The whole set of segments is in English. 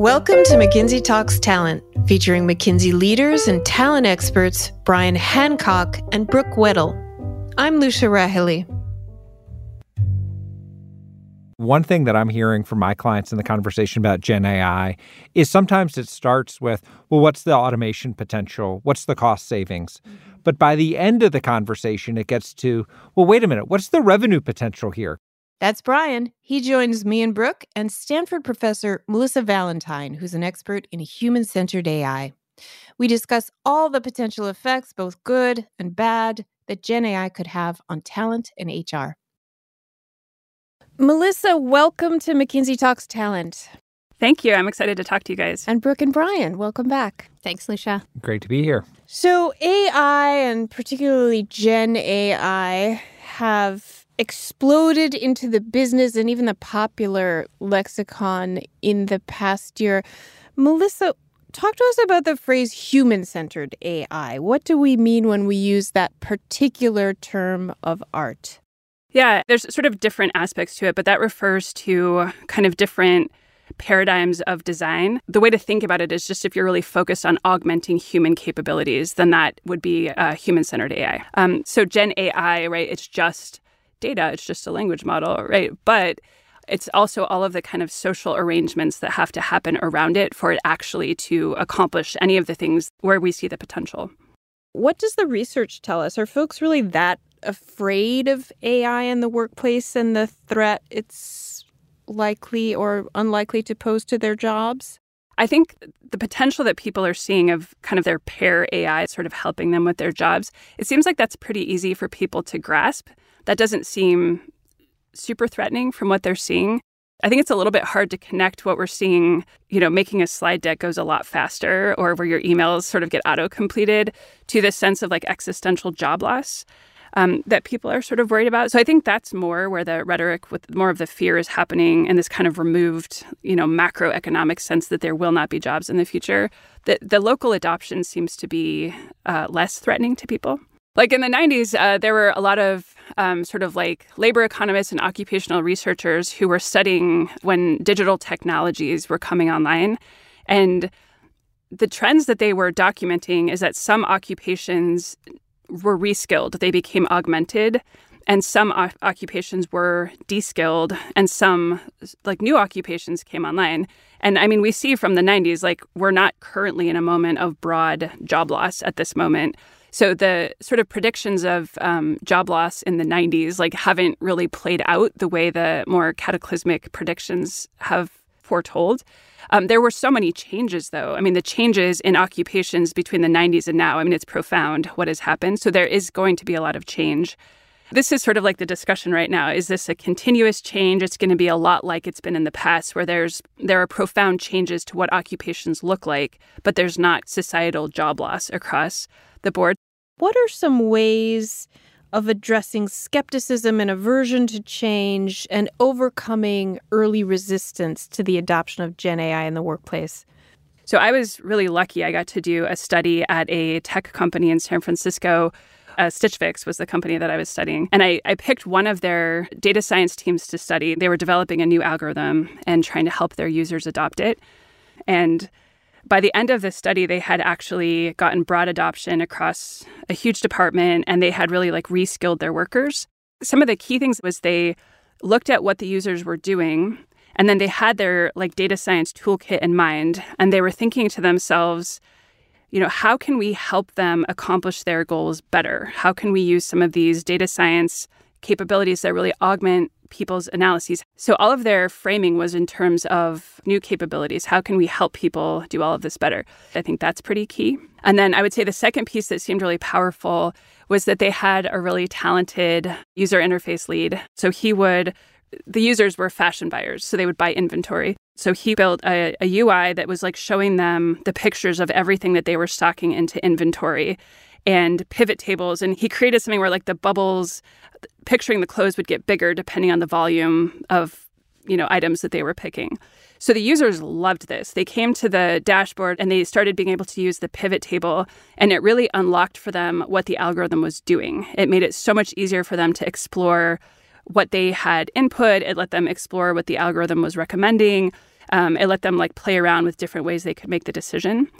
Welcome to McKinsey Talks Talent, featuring McKinsey leaders and talent experts Bryan Hancock and Brooke Weddle. I'm Lucia Rahilly. One thing that I'm hearing from my clients in the conversation about Gen AI is sometimes it starts with, well, what's the automation potential? What's the cost savings? Mm-hmm. But by the end of the conversation, it gets to, well, wait a minute, what's the revenue potential here? That's Bryan. He joins me and Brooke and Stanford professor Melissa Valentine, who's an expert in human centered AI. We discuss all the potential effects, both good and bad, that Gen AI could have on talent and HR. Melissa, welcome to McKinsey Talks Talent. Thank you. I'm excited to talk to you guys. And Brooke and Bryan, welcome back. Thanks, Lucia. Great to be here. So, AI and particularly Gen AI have exploded into the business and even the popular lexicon in the past year. Melissa, talk to us about the phrase human centered AI. What do we mean when we use that particular term of art? Yeah, there's sort of different aspects to it, but that refers to kind of different paradigms of design. The way to think about it is just if you're really focused on augmenting human capabilities, then that would be uh, human centered AI. Um, so, Gen AI, right, it's just data, it's just a language model, right? But it's also all of the kind of social arrangements that have to happen around it for it actually to accomplish any of the things where we see the potential. What does the research tell us? Are folks really that afraid of AI in the workplace and the threat it's likely or unlikely to pose to their jobs? I think the potential that people are seeing of kind of their pair AI sort of helping them with their jobs, it seems like that's pretty easy for people to grasp. That doesn't seem super threatening from what they're seeing. I think it's a little bit hard to connect what we're seeing, you know, making a slide deck goes a lot faster or where your emails sort of get auto completed to this sense of like existential job loss um, that people are sort of worried about. So I think that's more where the rhetoric with more of the fear is happening in this kind of removed, you know, macroeconomic sense that there will not be jobs in the future. The, the local adoption seems to be uh, less threatening to people. Like in the 90s, uh, there were a lot of um, sort of like labor economists and occupational researchers who were studying when digital technologies were coming online. And the trends that they were documenting is that some occupations were reskilled, they became augmented, and some o- occupations were deskilled, and some like new occupations came online. And I mean, we see from the 90s, like, we're not currently in a moment of broad job loss at this moment. So the sort of predictions of um, job loss in the 90s, like, haven't really played out the way the more cataclysmic predictions have foretold. Um, there were so many changes, though. I mean, the changes in occupations between the 90s and now, I mean, it's profound what has happened. So there is going to be a lot of change. This is sort of like the discussion right now. Is this a continuous change? It's going to be a lot like it's been in the past, where there's there are profound changes to what occupations look like, but there's not societal job loss across the board. What are some ways of addressing skepticism and aversion to change and overcoming early resistance to the adoption of Gen AI in the workplace? So I was really lucky. I got to do a study at a tech company in San Francisco. Uh, Stitch Fix was the company that I was studying. And I, I picked one of their data science teams to study. They were developing a new algorithm and trying to help their users adopt it. And by the end of the study, they had actually gotten broad adoption across a huge department and they had really like reskilled their workers. Some of the key things was they looked at what the users were doing and then they had their like data science toolkit in mind and they were thinking to themselves, you know, how can we help them accomplish their goals better? How can we use some of these data science capabilities that really augment people's analyses. So all of their framing was in terms of new capabilities. How can we help people do all of this better? I think that's pretty key. And then I would say the second piece that seemed really powerful was that they had a really talented user interface lead. So he would the users were fashion buyers, so they would buy inventory. So he built a, a, UI that was like showing them the pictures of everything that they were stocking into inventory and pivot tables. And he created something where like the bubbles picturing the clothes would get bigger depending on the volume of you know items that they were picking. So the users loved this. They came to the dashboard and they started being able to use the pivot table and it really unlocked for them what the algorithm was doing. It made it so much easier for them to explore what they had input. It let them explore what the algorithm was recommending. Um, it let them like play around with different ways they could make the decision.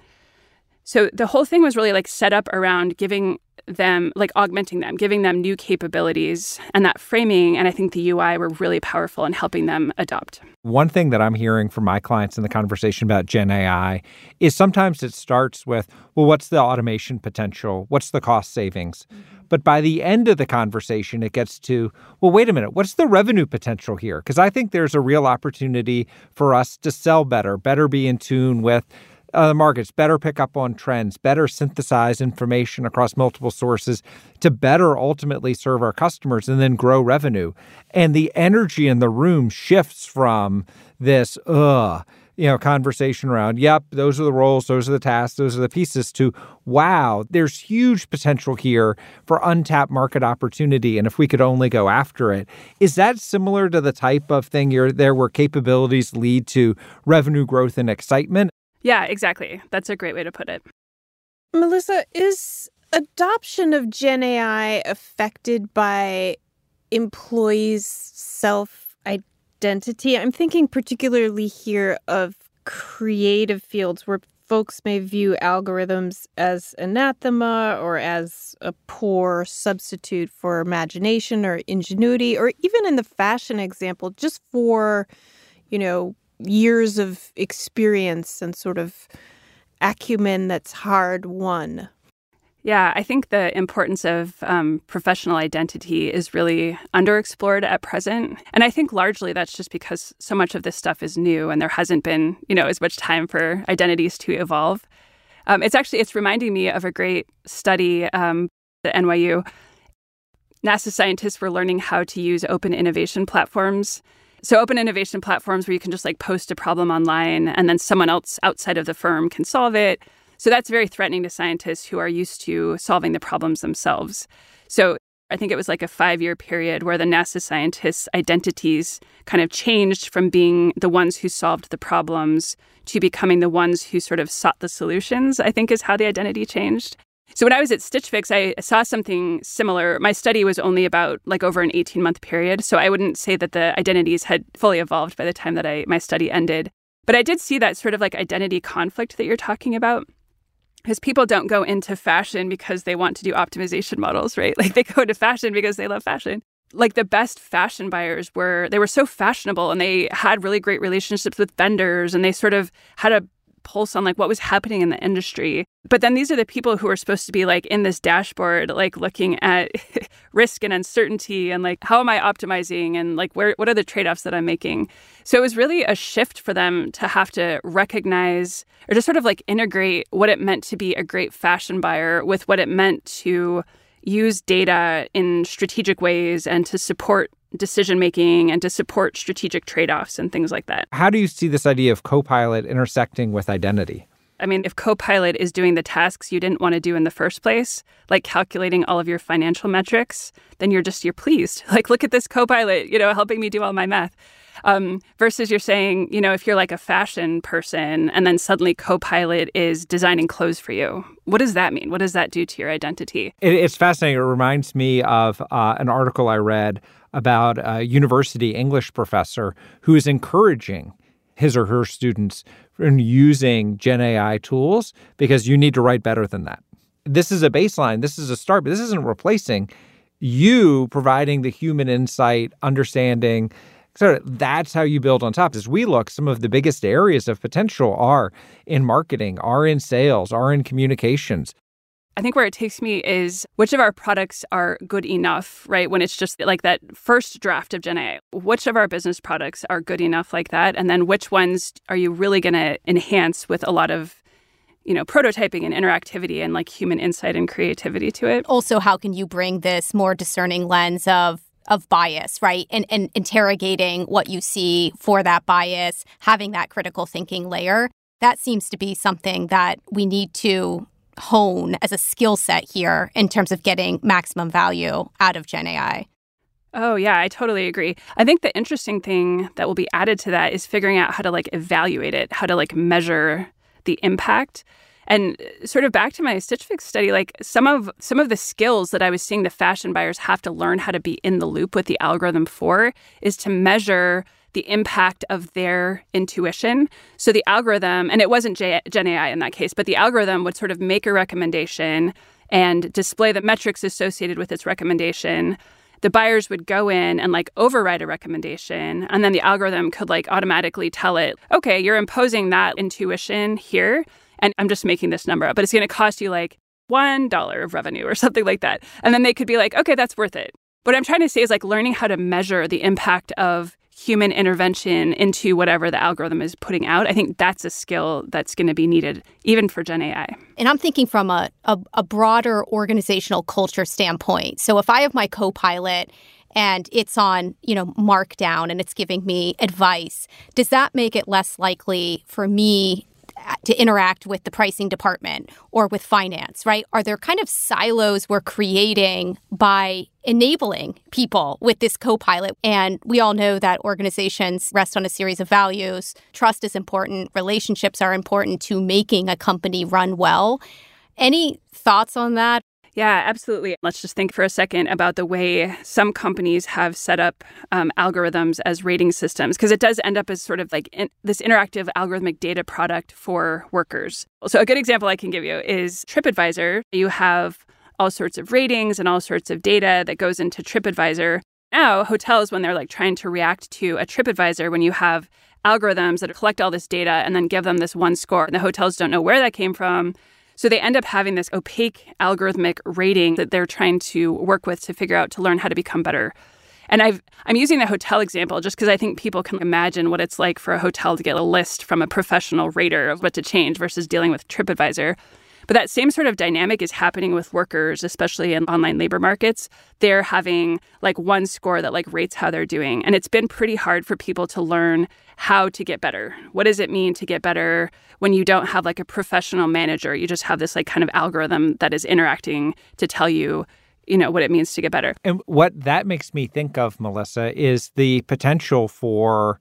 So the whole thing was really like set up around giving them, like augmenting them, giving them new capabilities. And that framing and I think the UI were really powerful in helping them adopt. One thing that I'm hearing from my clients in the conversation about Gen AI is sometimes it starts with, well, what's the automation potential? What's the cost savings? Mm-hmm. But by the end of the conversation, it gets to, well, wait a minute, what's the revenue potential here? Because I think there's a real opportunity for us to sell better, better be in tune with uh, the markets, better pick up on trends, better synthesize information across multiple sources to better ultimately serve our customers and then grow revenue. And the energy in the room shifts from this, ugh, you know, conversation around, yep, those are the roles, those are the tasks, those are the pieces to, wow, there's huge potential here for untapped market opportunity. And if we could only go after it, is that similar to the type of thing you're there where capabilities lead to revenue growth and excitement? Yeah, exactly. That's a great way to put it. Melissa, is adoption of Gen AI affected by employees' self identity? I'm thinking particularly here of creative fields where folks may view algorithms as anathema or as a poor substitute for imagination or ingenuity, or even in the fashion example, just for, you know, years of experience and sort of acumen that's hard won. Yeah, I think the importance of um, professional identity is really underexplored at present, and I think largely that's just because so much of this stuff is new, and there hasn't been, you know, as much time for identities to evolve. Um, it's actually it's reminding me of a great study um, at NYU. NASA scientists were learning how to use open innovation platforms so open innovation platforms where you can just like post a problem online and then someone else outside of the firm can solve it. So that's very threatening to scientists who are used to solving the problems themselves. So I think it was like a five year period where the NASA scientists' identities kind of changed from being the ones who solved the problems to becoming the ones who sort of sought the solutions, I think is how the identity changed. So when I was at Stitch Fix, I saw something similar. My study was only about like over an 18 month period. So I wouldn't say that the identities had fully evolved by the time that I my study ended. But I did see that sort of like identity conflict that you're talking about. Because people don't go into fashion because they want to do optimization models, right? Like they go into fashion because they love fashion like the best fashion buyers were they were so fashionable and they had really great relationships with vendors and they sort of had a pulse on like what was happening in the industry. But then these are the people who are supposed to be like in this dashboard, like looking at risk and uncertainty and like how am I optimizing and like where what are the trade-offs that I'm making. So it was really a shift for them to have to recognize or just sort of like integrate what it meant to be a great fashion buyer with what it meant to use data in strategic ways and to support decision making and to support strategic trade offs and things like that. How do you see this idea of Copilot intersecting with identity? I mean, if Copilot is doing the tasks you didn't want to do in the first place, like calculating all of your financial metrics, then you're just, you're pleased. Like, look at this Copilot, you know, helping me do all my math. Um, versus you're saying, you know, if you're like a fashion person and then suddenly Copilot is designing clothes for you, what does that mean? What does that do to your identity? It, it's fascinating. It reminds me of uh, an article I read about a university English professor who is encouraging his or her students in using Gen AI tools because you need to write better than that. This is a baseline, this is a start, but this isn't replacing you providing the human insight, understanding. So that's how you build on top. As we look, some of the biggest areas of potential are in marketing, are in sales, are in communications. I think where it takes me is which of our products are good enough, right? When it's just like that first draft of Gen AI, which of our business products are good enough like that? And then which ones are you really going to enhance with a lot of you know prototyping and interactivity and like human insight and creativity to it also how can you bring this more discerning lens of of bias, right? And, and interrogating what you see for that bias, having that critical thinking layer. That seems to be something that we need to hone as a skill set here in terms of getting maximum value out of Gen AI. Oh, yeah, I totally agree. I think the interesting thing that will be added to that is figuring out how to like evaluate it, how to like measure the impact. And uh, sort of back to my Stitch Fix study, like some of some of the skills that I was seeing the fashion buyers have to learn how to be in the loop with the algorithm for is to measure the impact of their intuition. So the algorithm, and it wasn't Gen AI in that case, but the algorithm would sort of make a recommendation and display the metrics associated with its recommendation. The buyers would go in and like override a recommendation and then the algorithm could like automatically tell it okay you're imposing that intuition here and i'm just making this number up but it's going to cost you like one dollar of revenue or something like that. And then they could be like okay that's worth it. What i'm trying to say is like learning how to measure the impact of human intervention into whatever the algorithm is putting out. I think that's a skill that's going to be needed even for Gen AI. And I'm thinking from a, a, a broader organizational culture standpoint. So if I have my co-pilot and it's on, you know, markdown and it's giving me advice, does that make it less likely for me to interact with the pricing department or with finance, right? Are there kind of silos we're creating by enabling people with this co pilot? And we all know that organizations rest on a series of values. Trust is important, relationships are important to making a company run well. Any thoughts on that? Yeah, absolutely. Let's just think for a second about the way some companies have set up um, algorithms as rating systems, because it does end up as sort of like in, this interactive algorithmic data product for workers. So, a good example I can give you is TripAdvisor. You have all sorts of ratings and all sorts of data that goes into TripAdvisor. Now, hotels, when they're like trying to react to a TripAdvisor, when you have algorithms that collect all this data and then give them this one score, and the hotels don't know where that came from so they end up having this opaque algorithmic rating that they're trying to work with to figure out to learn how to become better. And I've, I'm using the hotel example just because I think people can imagine what it's like for a hotel to get a list from a professional rater of what to change versus dealing with TripAdvisor. But that same sort of dynamic is happening with workers, especially in online labor markets. They're having like one score that like rates how they're doing. And it's been pretty hard for people to learn how to get better. What does it mean to get better when you don't have like a professional manager? You just have this like kind of algorithm that is interacting to tell you you know what it means to get better. And what that makes me think of, Melissa, is the potential for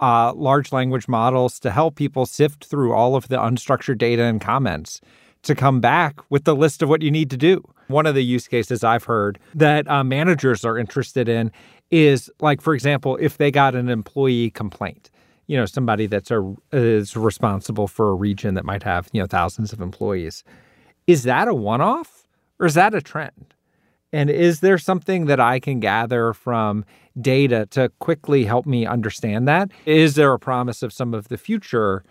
uh, large language models to help people sift through all of the unstructured data and comments to come back with the list of what you need to do. One of the use cases I've heard that uh, managers are interested in is like, for example, if they got an employee complaint, you know, somebody that's a, is responsible for a region that might have, you know, thousands of employees. Is that a one off or is that a trend? And is there something that I can gather from data to quickly help me understand that? Is there a promise of some of the future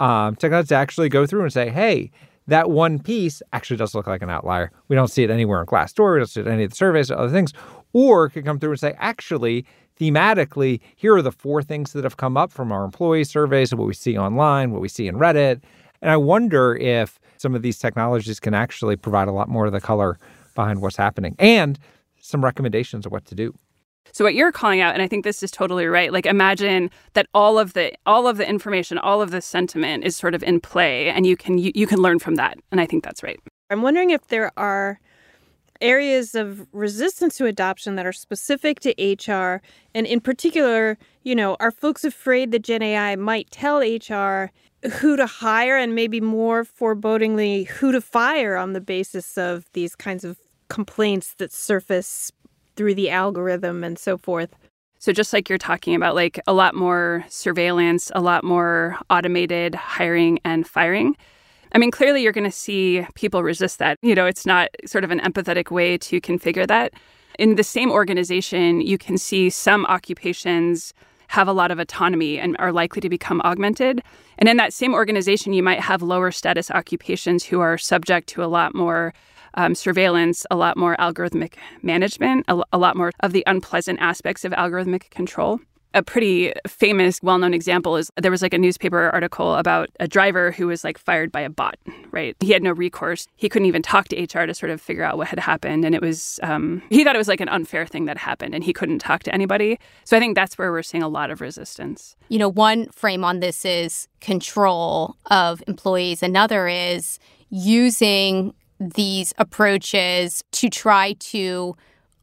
um, to actually go through and say, hey, that one piece actually does look like an outlier. We don't see it anywhere in Glassdoor. We don't see it in any of the surveys or other things. Or could come through and say, actually, thematically, here are the four things that have come up from our employee surveys and what we see online, what we see in Reddit. And I wonder if some of these technologies can actually provide a lot more of the color behind what's happening and some recommendations of what to do. So what you're calling out, and I think this is totally right. Like imagine that all of the all of the information, all of the sentiment is sort of in play, and you can you, you can learn from that. And I think that's right. I'm wondering if there are areas of resistance to adoption that are specific to HR, and in particular, you know, are folks afraid that Gen AI might tell HR who to hire and maybe more forebodingly who to fire on the basis of these kinds of complaints that surface through the algorithm and so forth. So just like you're talking about like a lot more surveillance, a lot more automated hiring and firing. I mean, clearly you're going to see people resist that. You know, it's not sort of an empathetic way to configure that. In the same organization, you can see some occupations have a lot of autonomy and are likely to become augmented. And in that same organization, you might have lower status occupations who are subject to a lot more um, surveillance, a lot more algorithmic management, a, a lot more of the unpleasant aspects of algorithmic control a pretty famous, well known example is there was like a newspaper article about a driver who was like fired by a bot, right? He had no recourse. He couldn't even talk to HR to sort of figure out what had happened. And it was, um, he thought it was like an unfair thing that happened and he couldn't talk to anybody. So I think that's where we're seeing a lot of resistance. You know, one frame on this is control of employees, another is using these approaches to try to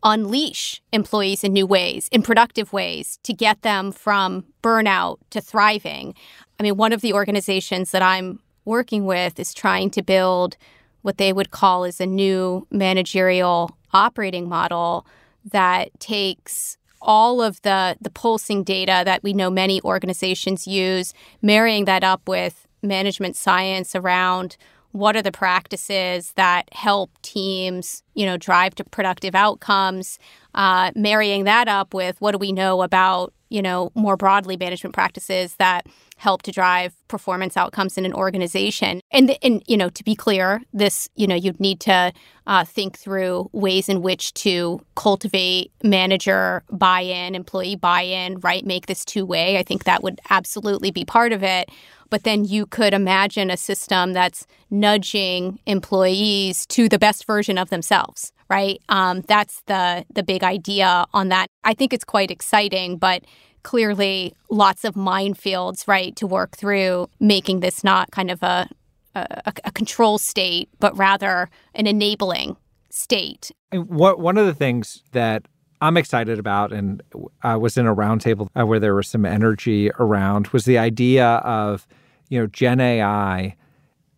unleash employees in new ways, in productive ways, to get them from burnout to thriving. I mean, one of the organizations that I'm working with is trying to build what they would call is a new managerial operating model that takes all of the the pulsing data that we know many organizations use, marrying that up with management science around what are the practices that help teams you know drive to productive outcomes? Uh, marrying that up with what do we know about you know more broadly management practices that help to drive performance outcomes in an organization. And and you know to be clear this you know you'd need to uh, think through ways in which to cultivate manager buy-in employee buy-in right? Make this two-way. I think that would absolutely be part of it. But then you could imagine a system that's nudging employees to the best version of themselves right? Um, that's the the big idea on that. I think it's quite exciting but clearly lots of minefields right to work through making this not kind of a a, a control state but rather an enabling state and what one of the things that I'm excited about, and I was in a roundtable uh, where there was some energy around, was the idea of you know, Gen AI,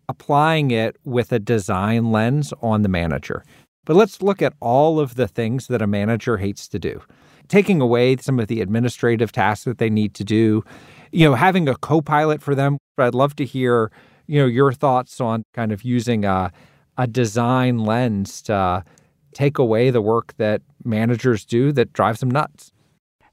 applying it with a design lens on the manager. But let's look at all of the things that a manager hates to do. Taking away some of the administrative tasks that they need to do, you know, having a co-pilot for them. But I'd love to hear, you know, your thoughts on kind of using a a design lens to take away the work that managers do that drives them nuts.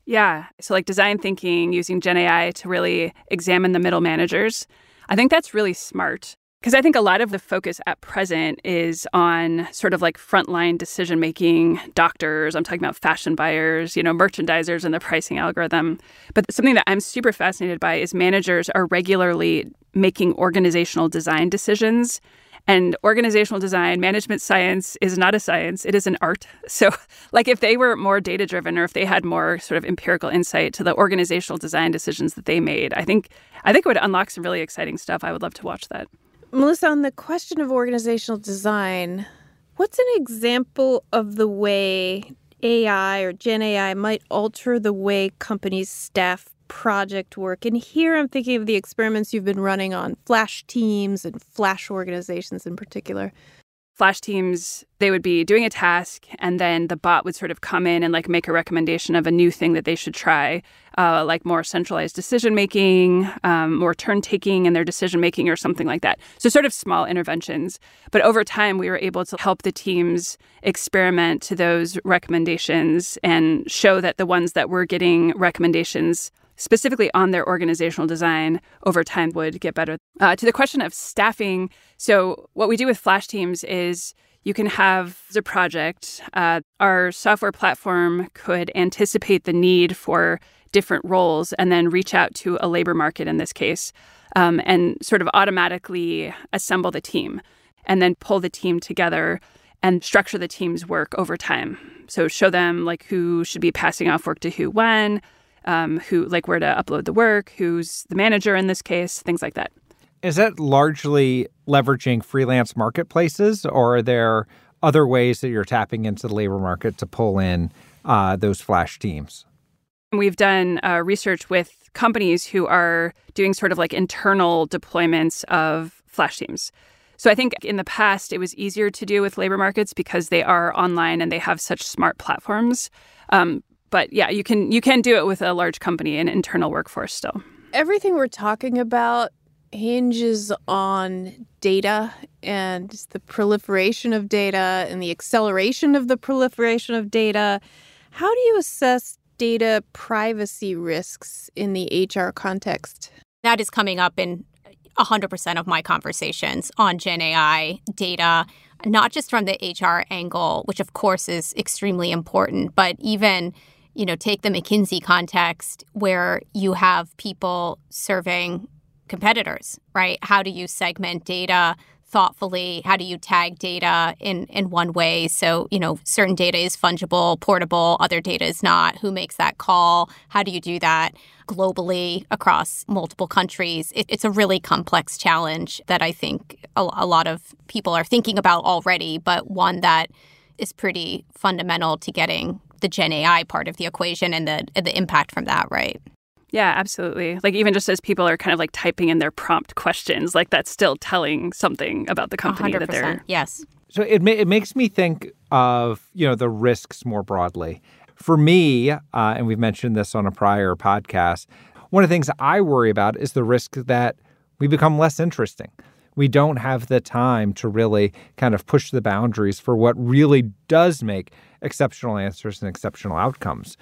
Yeah. So, like design thinking using Gen AI to really examine the middle managers. I think that's really smart because I think a lot of the focus at present is on sort of like frontline decision making doctors. I'm talking about fashion buyers, you know, merchandisers and the pricing algorithm. But something that I'm super fascinated by is managers are regularly making organizational design decisions and organizational design, management science is not a science, it is an art. So, like, if they were more data driven or if they had more sort of empirical insight to the organizational design decisions that they made, I think, I think it would unlock some really exciting stuff. I would love to watch that. Melissa, on the question of organizational design, what's an example of the way AI or Gen AI might alter the way companies staff project work. And here I'm thinking of the experiments you've been running on Flash teams and Flash organizations in particular. Flash teams, they would be doing a task, and then the bot would sort of come in and like make a recommendation of a new thing that they should try, uh, like more centralized decision making, um, more turn taking in their decision making, or something like that. So, sort of small interventions. But over time, we were able to help the teams experiment to those recommendations and show that the ones that were getting recommendations specifically on their organizational design over time would get better. Uh, to the question of staffing, so what we do with Flash teams is you can have the project. Uh, our software platform could anticipate the need for different roles and then reach out to a labor market in this case um, and sort of automatically assemble the team and then pull the team together and structure the team's work over time. So show them like who should be passing off work to who when, um, who like where to upload the work, who's the manager in this case, things like that. Is that largely leveraging freelance marketplaces, or are there other ways that you're tapping into the labor market to pull in uh, those flash teams? We've done uh, research with companies who are doing sort of like internal deployments of flash teams. So I think in the past it was easier to do with labor markets because they are online and they have such smart platforms. Um, but yeah, you can you can do it with a large company and internal workforce still. Everything we're talking about hinges on data and the proliferation of data and the acceleration of the proliferation of data. How do you assess data privacy risks in the HR context? That is coming up in 100% of my conversations on Gen AI data, not just from the HR angle, which of course is extremely important, but even you know, take the McKinsey context where you have people serving competitors, right? How do you segment data thoughtfully? How do you tag data in, in one way? So, you know, certain data is fungible, portable, other data is not. Who makes that call? How do you do that globally across multiple countries? It, it's a really complex challenge that I think a, a lot of people are thinking about already, but one that is pretty fundamental to getting the Gen AI part of the equation and the the impact from that, right? Yeah, absolutely. Like even just as people are kind of like typing in their prompt questions, like that's still telling something about the company 100%, that they're yes. So it ma- it makes me think of you know the risks more broadly. For me, uh, and we've mentioned this on a prior podcast, one of the things I worry about is the risk that we become less interesting. We don't have the time to really kind of push the boundaries for what really does make exceptional answers and exceptional outcomes.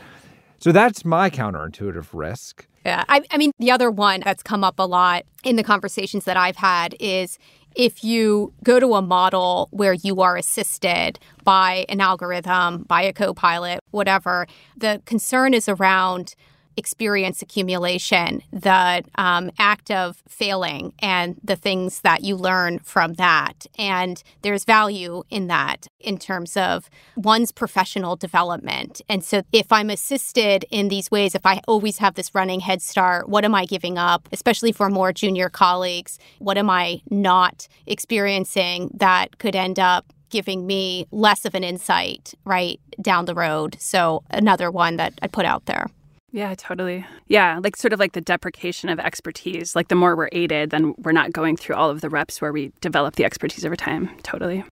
So that's my counterintuitive risk. Yeah. I, I mean, the other one that's come up a lot in the conversations that I've had is if you go to a model where you are assisted by an algorithm, by a co pilot, whatever, the concern is around experience accumulation, the um, act of failing, and the things that you learn from that. And there's value in that in terms of one's professional development. And so, if I'm assisted in these ways, if I always have this running head start, what am I giving up, especially for more junior colleagues? What am I not experiencing that could end up giving me less of an insight right down the road. So, another one that I put out there. Yeah, totally. Yeah, like sort of like the deprecation of expertise. Like the more we're aided, then we're not going through all of the reps where we develop the expertise over time. Totally.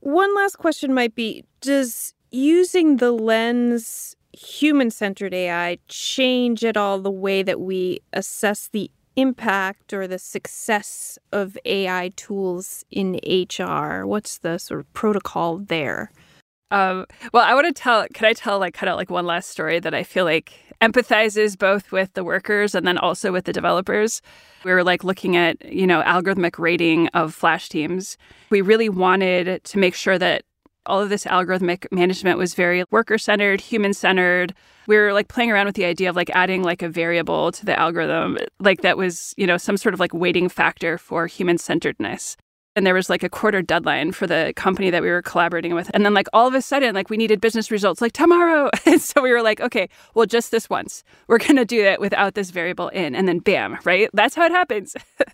One last question might be Does using the lens human centered AI change at all the way that we assess the impact or the success of AI tools in HR? What's the sort of protocol there? Um, well, I want to tell. Could I tell like kind of like one last story that I feel like empathizes both with the workers and then also with the developers. We were like looking at, you know, algorithmic rating of Flash teams. We really wanted to make sure that all of this algorithmic management was very worker centered, human centered. We were like playing around with the idea of like adding like a variable to the algorithm, like that was, you know, some sort of like weighting factor for human centeredness and there was like a quarter deadline for the company that we were collaborating with. And then like all of a sudden like we needed business results like tomorrow. And so we were like okay well just this once. We're going to do it without this variable in. And then bam right? That's how it happens.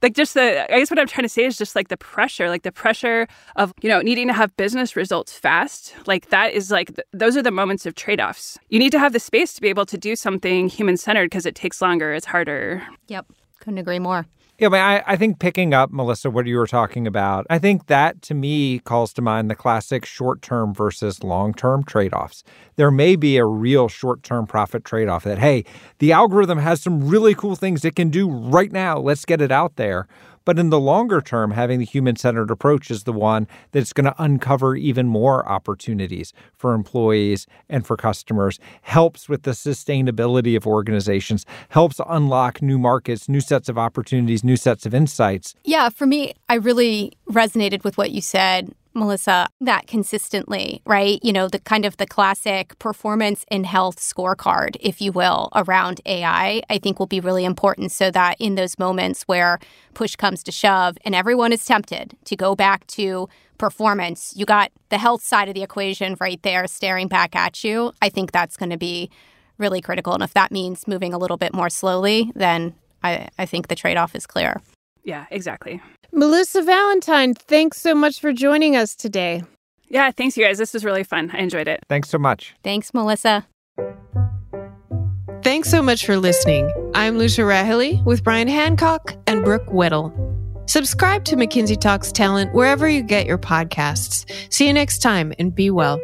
Like just the i guess what i'm trying to say is just like the pressure like the pressure of you know needing to have business results fast like that is like th- those are the moments of trade-offs. You need to have the space to be able to do something human-centered because it takes longer it's harder. Yep. Couldn't agree more yeah, but I, I think picking up, Melissa, what you were talking about, I think that to me calls to mind the classic short term versus long term trade offs. There may be a real short term profit trade off that, hey, the algorithm has some really cool things it can do right now. Let's get it out there. But in the longer term, having the human centered approach is the one that's going to uncover even more opportunities for employees and for customers, helps with the sustainability of organizations, helps unlock new markets, new sets of opportunities, new sets of insights. Yeah, for me, I really resonated with what you said Melissa, that consistently, right? You know, the kind of the classic performance in health scorecard, if you will, around AI, I think will be really important so that in those moments where push comes to shove and everyone is tempted to go back to performance, you got the health side of the equation right there staring back at you. I think that's going to be really critical. And if that means moving a little bit more slowly, then I, I think the trade off is clear. Yeah, exactly. Melissa Valentine, thanks so much for joining us today. Yeah, thanks, you guys. This was really fun. I enjoyed it. Thanks so much. Thanks, Melissa. Thanks so much for listening. I'm Lucia Rahilly with Bryan Hancock and Brooke Weddle. Subscribe to McKinsey Talks Talent wherever you get your podcasts. See you next time and be well.